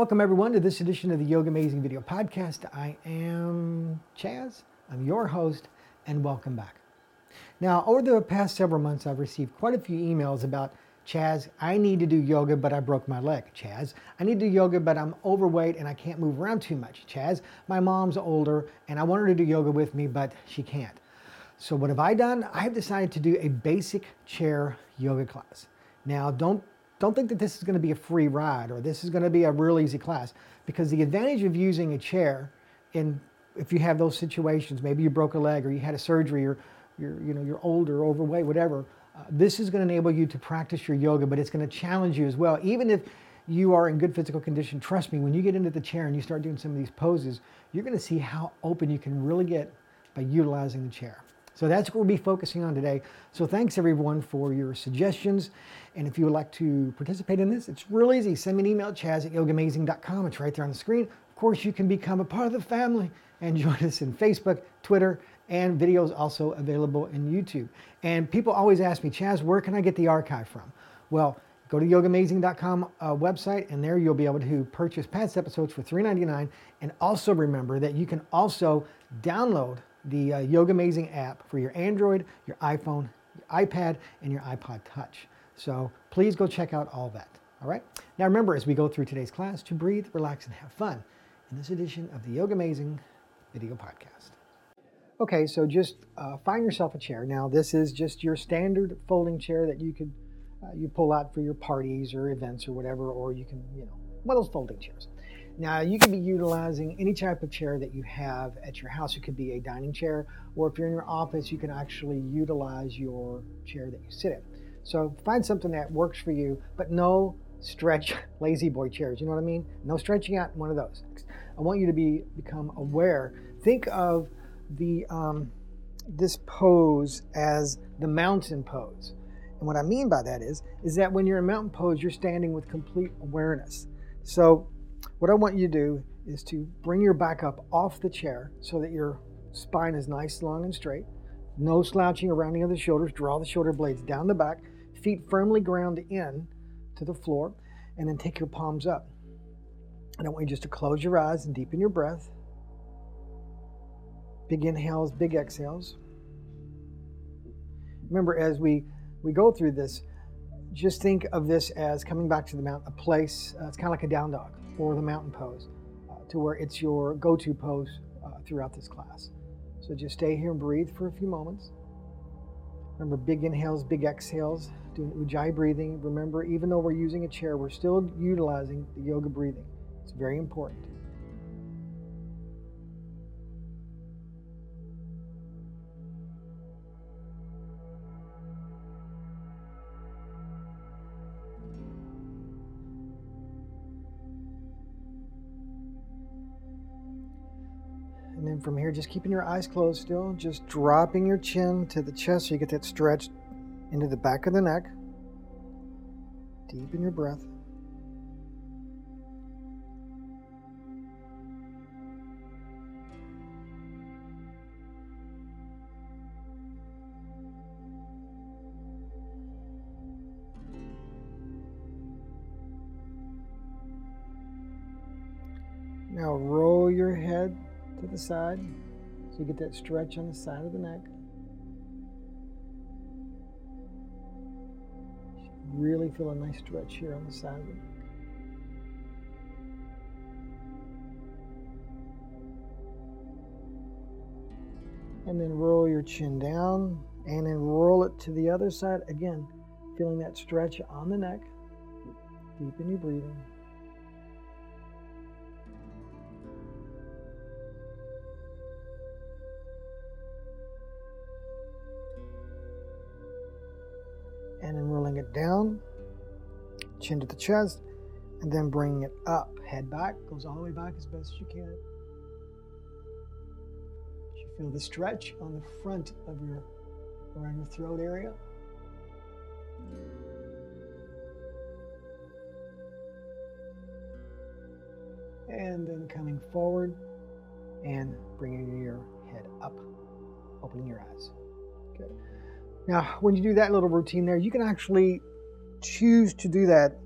Welcome, everyone, to this edition of the Yogamazing Video Podcast. I am Chaz, I'm your host, and welcome back. Now, over the past several months, I've received quite a few emails about Chaz, I need to do yoga, but I broke my leg. Chaz, I need to do yoga, but I'm overweight and I can't move around too much. Chaz, my mom's older and I want her to do yoga with me, but she can't. So, what have I done? I have decided to do a basic chair yoga class. Now, don't don't think that this is going to be a free ride or this is going to be a real easy class because the advantage of using a chair in if you have those situations, maybe you broke a leg or you had a surgery or you're, you know, you're older, overweight, whatever, uh, this is going to enable you to practice your yoga, but it's going to challenge you as well. Even if you are in good physical condition, trust me, when you get into the chair and you start doing some of these poses, you're going to see how open you can really get by utilizing the chair. So that's what we'll be focusing on today. So thanks everyone for your suggestions. And if you would like to participate in this, it's real easy. Send me an email, chaz at yogamazing.com. It's right there on the screen. Of course, you can become a part of the family and join us in Facebook, Twitter, and videos also available in YouTube. And people always ask me, Chaz, where can I get the archive from? Well, go to the yogamazing.com uh, website and there you'll be able to purchase past episodes for $3.99 and also remember that you can also download the uh, Yogamazing app for your Android, your iPhone, your iPad, and your iPod Touch. So please go check out all that. All right. Now remember, as we go through today's class, to breathe, relax, and have fun in this edition of the Yogamazing video podcast. Okay, so just uh, find yourself a chair. Now this is just your standard folding chair that you could uh, you pull out for your parties or events or whatever, or you can you know one of those folding chairs. Now, you can be utilizing any type of chair that you have at your house. It could be a dining chair, or if you're in your office, you can actually utilize your chair that you sit in. So find something that works for you, but no stretch La-Z-Boy chairs. You know what I mean? No stretching out in one of those. I want you to be become aware. Think of the um, this pose as the mountain pose. And what I mean by that is, is that when you're in mountain pose, you're standing with complete awareness. So what I want you to do is to bring your back up off the chair so that your spine is nice, long, and straight. No slouching or rounding of the shoulders. Draw the shoulder blades down the back. Feet firmly ground in to the floor. And then take your palms up. And I want you just to close your eyes and deepen your breath. Big inhales, big exhales. Remember, as we, we go through this, just think of this as coming back to the mount, a place, uh, it's kind of like a down dog or the mountain pose uh, to where it's your go to pose uh, throughout this class. So just stay here and breathe for a few moments. Remember, big inhales, big exhales, doing ujjayi breathing. Remember, even though we're using a chair, we're still utilizing the yoga breathing. It's very important. From here, just keeping your eyes closed still, just dropping your chin to the chest so you get that stretch into the back of the neck. Deepen your breath. Now roll your head to the side so you get that stretch on the side of the neck. Really feel a nice stretch here on the side of the neck. And then roll your chin down and then roll it to the other side. Again, feeling that stretch on the neck. Deepen your breathing. And then rolling it down, chin to the chest, and then bringing it up. Head back, goes all the way back as best as you can. You feel the stretch on the front of your, around your throat area. And then coming forward and bringing your head up, opening your eyes. Good. Now, when you do that little routine there, you can actually choose to do that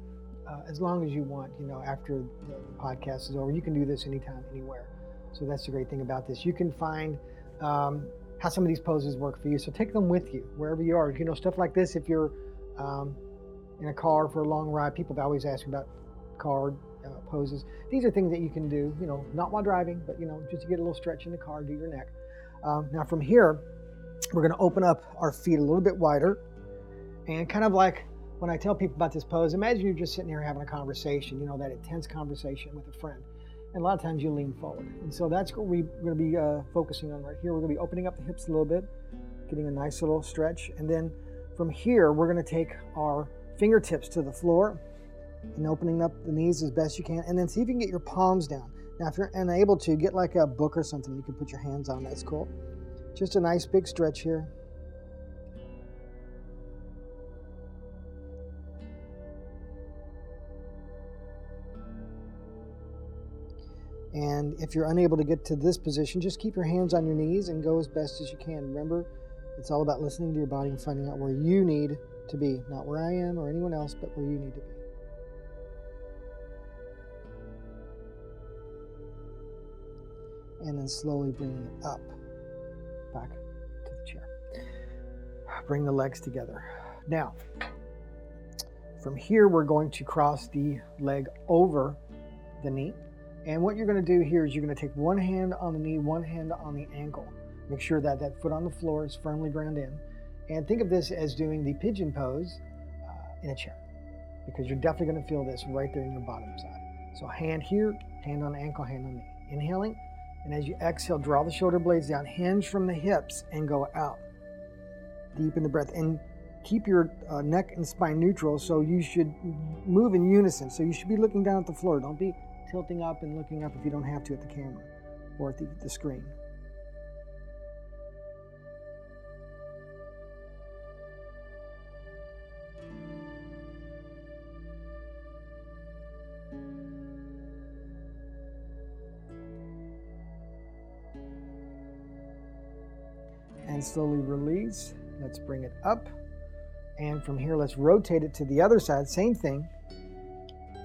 uh, as long as you want. You know, after the podcast is over, you can do this anytime, anywhere. So that's the great thing about this. You can find um, how some of these poses work for you. So take them with you wherever you are. You know, stuff like this. If you're um, in a car for a long ride, people always ask about car uh, poses. These are things that you can do. You know, not while driving, but you know, just to get a little stretch in the car, do your neck. Um, now from here, we're going to open up our feet a little bit wider, and kind of like when I tell people about this pose, imagine you're just sitting here having a conversation. You know, that intense conversation with a friend and a lot of times you lean forward. And so that's what we're going to be uh, focusing on right here. We're going to be opening up the hips a little bit, getting a nice little stretch. And then from here, we're going to take our fingertips to the floor and opening up the knees as best you can. And then see if you can get your palms down. Now, if you're unable to, get like a book or something you can put your hands on. That's cool. Just a nice big stretch here. And if you're unable to get to this position, just keep your hands on your knees and go as best as you can. Remember, it's all about listening to your body and finding out where you need to be, not where I am or anyone else, but where you need to be. And then slowly bringing it up back to the chair. Bring the legs together. Now, from here, we're going to cross the leg over the knee and what you're going to do here is you're going to take one hand on the knee, one hand on the ankle. Make sure that that foot on the floor is firmly ground in. And think of this as doing the pigeon pose uh, in a chair because you're definitely going to feel this right there in your bottom side. So hand here, hand on ankle, hand on knee. Inhaling, and as you exhale, draw the shoulder blades down, hinge from the hips, and go out. Deep in the breath. And keep your uh, neck and spine neutral, so you should move in unison. So you should be looking down at the floor. Don't be tilting up and looking up if you don't have to at the camera or at the, the screen. Slowly release. Let's bring it up. And from here, let's rotate it to the other side. Same thing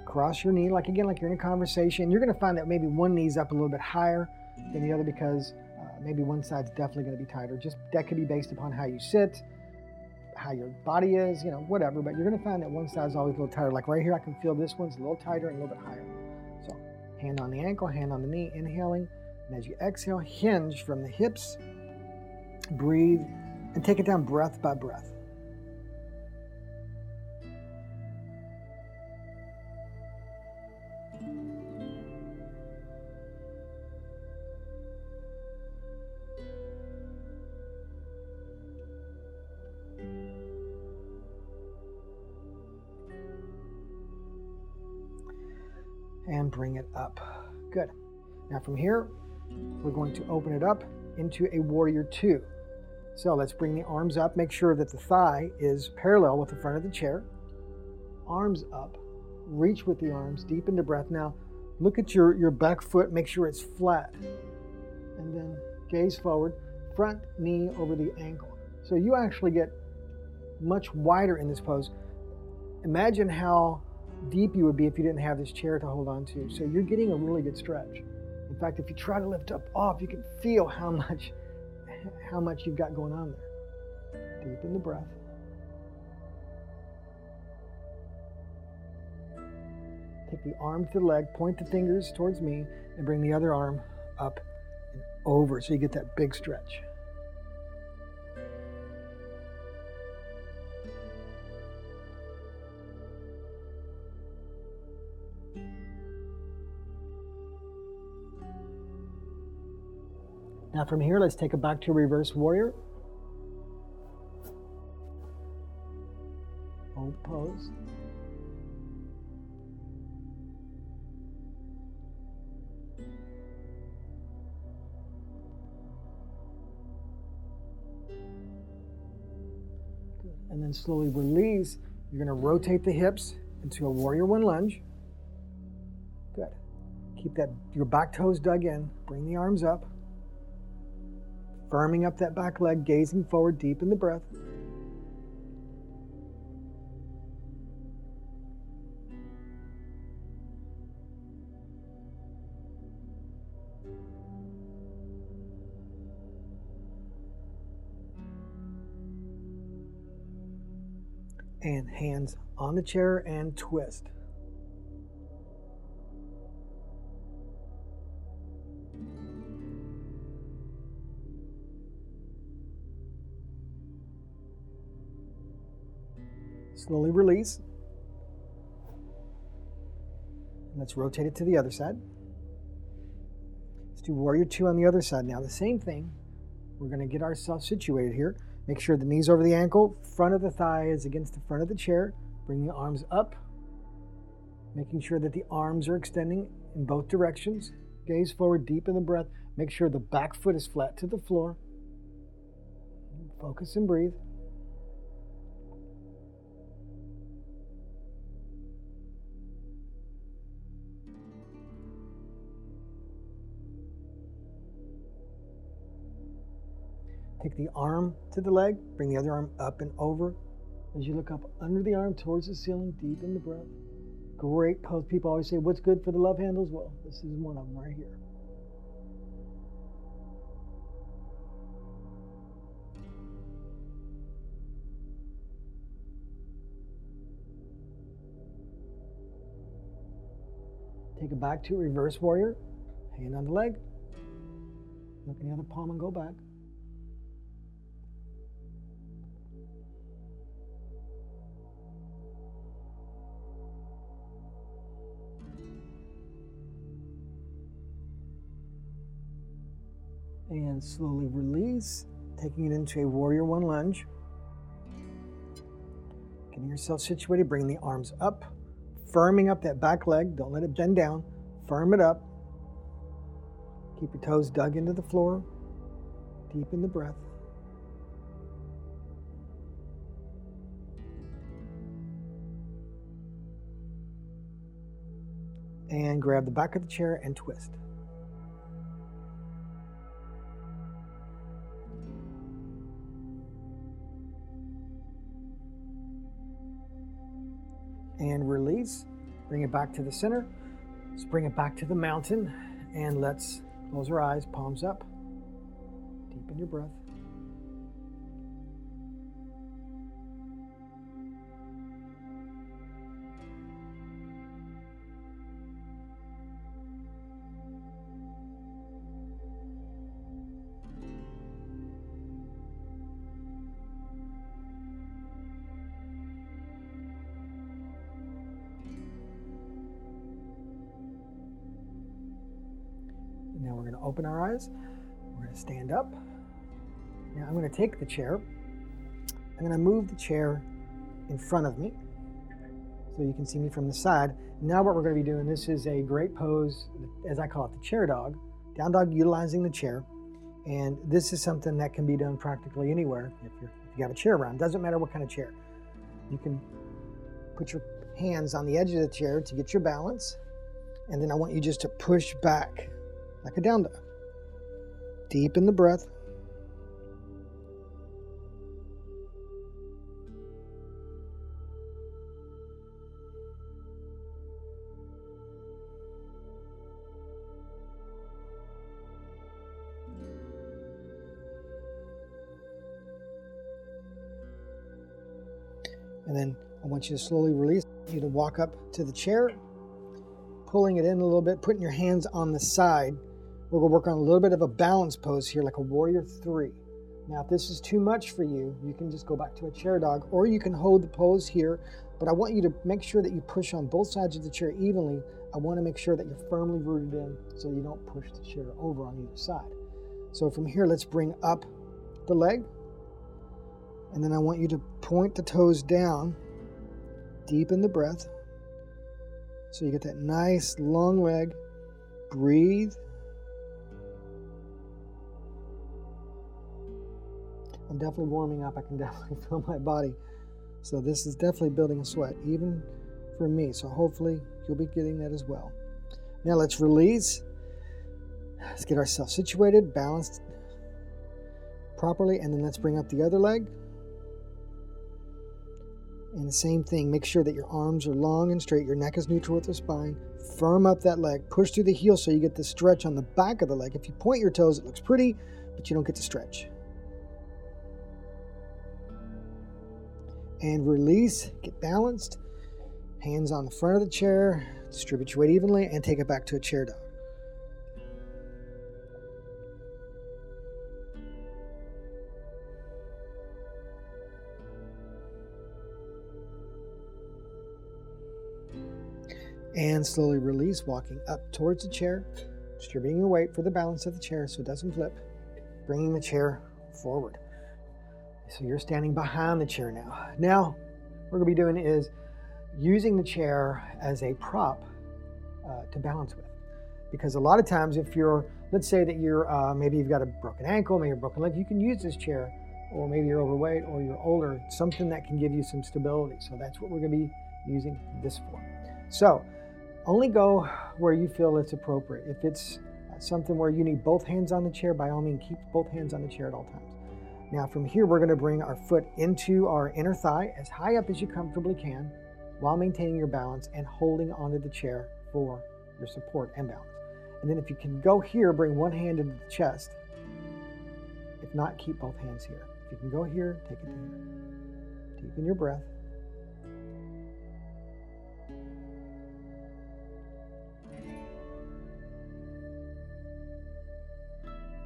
cross your knee, like again, like you're in a conversation. You're going to find that maybe one knee's up a little bit higher than the other because uh, maybe one side's definitely going to be tighter. Just that could be based upon how you sit, how your body is, you know, whatever. But you're going to find that one side's always a little tighter. Like right here, I can feel this one's a little tighter and a little bit higher. So, hand on the ankle, hand on the knee, inhaling. And as you exhale, hinge from the hips, breathe, and take it down breath by breath. and bring it up. Good. Now from here, we're going to open it up into a warrior two. So let's bring the arms up. Make sure that the thigh is parallel with the front of the chair. Arms up. Reach with the arms, deep into breath. Now look at your, your back foot, make sure it's flat. And then gaze forward, front knee over the ankle. So you actually get much wider in this pose. Imagine how deep you would be if you didn't have this chair to hold on to. So you're getting a really good stretch. In fact, if you try to lift up off, you can feel how much how much you've got going on there. Deep in the breath. Take the arm to the leg, point the fingers towards me, and bring the other arm up and over so you get that big stretch. Now from here, let's take it back to reverse warrior. Hold pose. And then slowly release. You're going to rotate the hips into a warrior one lunge. Good. Keep that your back toes dug in. Bring the arms up firming up that back leg, gazing forward deep in the breath. And hands on the chair and twist. Slowly release. Let's rotate it to the other side. Let's do warrior two on the other side. Now the same thing. We're going to get ourselves situated here. Make sure the knees over the ankle, front of the thigh is against the front of the chair. Bring the arms up, making sure that the arms are extending in both directions. Gaze forward, deep in the breath. Make sure the back foot is flat to the floor. Focus and breathe. The arm to the leg, bring the other arm up and over. As you look up under the arm towards the ceiling, deep in the breath. Great pose. People always say, What's good for the love handles? Well, this is one of them right here. Take it back to reverse warrior. Hand on the leg. Look in the other palm and go back. Slowly release, taking it into a warrior one lunge. Getting yourself situated, bring the arms up, firming up that back leg. Don't let it bend down. Firm it up. Keep your toes dug into the floor. Deepen the breath. And grab the back of the chair and twist. And release. Bring it back to the center. Let's bring it back to the mountain and let's close our eyes, palms up. Deepen your breath. Open our eyes. We're going to stand up. Now I'm going to take the chair. I'm going to move the chair in front of me so you can see me from the side. Now what we're going to be doing, this is a great pose, as I call it, the chair dog. Down dog utilizing the chair. And this is something that can be done practically anywhere if, you're, if you have a chair around. Doesn't matter what kind of chair. You can put your hands on the edge of the chair to get your balance. And then I want you just to push back like a down dog. Deep in the breath. And then I want you to slowly release. You to walk up to the chair, pulling it in a little bit, putting your hands on the side we're going to work on a little bit of a balance pose here, like a warrior three. Now, if this is too much for you, you can just go back to a chair dog, or you can hold the pose here. But I want you to make sure that you push on both sides of the chair evenly. I want to make sure that you're firmly rooted in so you don't push the chair over on either side. So from here, let's bring up the leg. And then I want you to point the toes down, deepen the breath. So you get that nice long leg. Breathe. I'm definitely warming up. I can definitely feel my body. So this is definitely building a sweat, even for me. So hopefully you'll be getting that as well. Now let's release. Let's get ourselves situated, balanced properly, and then let's bring up the other leg. And the same thing, make sure that your arms are long and straight, your neck is neutral with the spine. Firm up that leg, push through the heel so you get the stretch on the back of the leg. If you point your toes, it looks pretty, but you don't get to stretch. And release. Get balanced. Hands on the front of the chair. Distribute your weight evenly and take it back to a chair dog. And slowly release, walking up towards the chair, distributing your weight for the balance of the chair so it doesn't flip, bringing the chair forward. So you're standing behind the chair now. Now, what we're going to be doing is using the chair as a prop uh, to balance with. Because a lot of times, if you're, let's say that you're, uh, maybe you've got a broken ankle, maybe a broken leg, you can use this chair, or maybe you're overweight or you're older, something that can give you some stability. So that's what we're going to be using this for. So only go where you feel it's appropriate. If it's something where you need both hands on the chair, by all means, keep both hands on the chair at all times. Now, from here, we're going to bring our foot into our inner thigh as high up as you comfortably can while maintaining your balance and holding onto the chair for your support and balance. And then, if you can go here, bring one hand into the chest. If not, keep both hands here. If you can go here, take it here. Deepen your breath.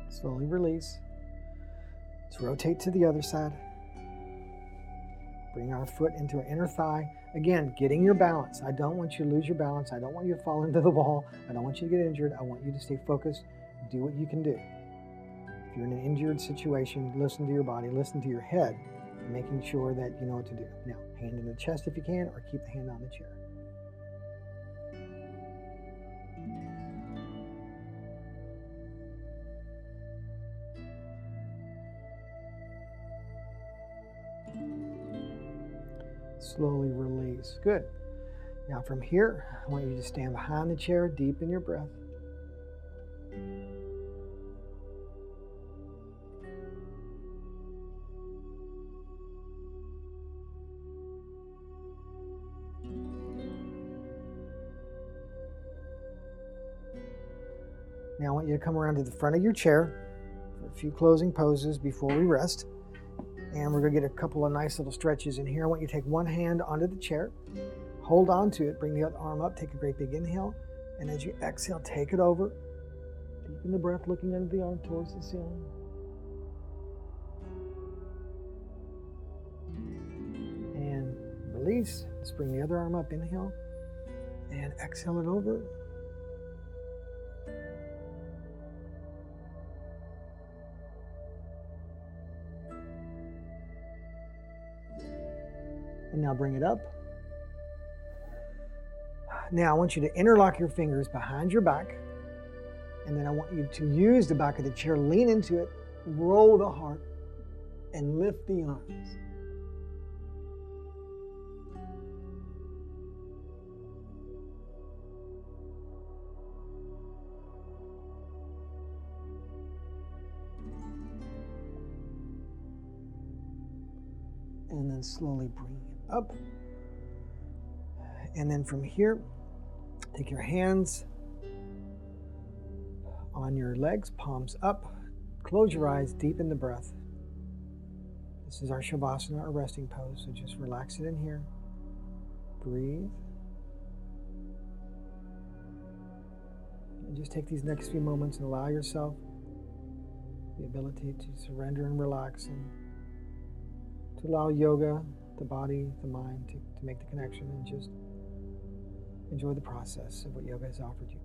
Slowly release. Rotate to the other side. Bring our foot into our inner thigh. Again, getting your balance. I don't want you to lose your balance. I don't want you to fall into the wall. I don't want you to get injured. I want you to stay focused. Do what you can do. If you're in an injured situation, listen to your body, listen to your head, making sure that you know what to do. Now, hand in the chest if you can, or keep the hand on the chair. Slowly release. Good. Now from here, I want you to stand behind the chair, deepen your breath. Now I want you to come around to the front of your chair for a few closing poses before we rest. And we're going to get a couple of nice little stretches in here. I want you to take one hand onto the chair, hold on to it, bring the other arm up, take a great big inhale. And as you exhale, take it over. Deepen the breath, looking under the arm towards the ceiling. And release. Let's bring the other arm up. Inhale. And exhale it over. And now bring it up. Now I want you to interlock your fingers behind your back. And then I want you to use the back of the chair, lean into it, roll the heart, and lift the arms. And then slowly it up. And then from here, take your hands on your legs, palms up. Close your eyes, deepen the breath. This is our Shavasana, our resting pose. So just relax it in here. Breathe. And just take these next few moments and allow yourself the ability to surrender and relax and to allow yoga, the body, the mind to, to make the connection and just enjoy the process of what yoga has offered you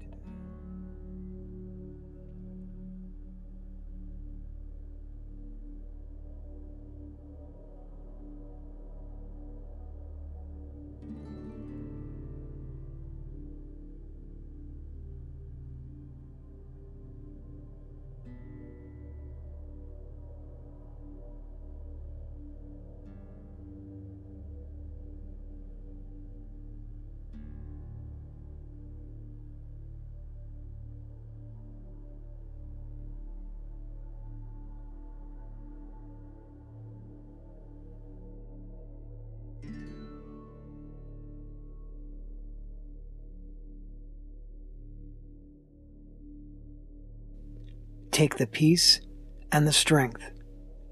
Take the peace and the strength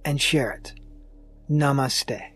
and share it. Namaste.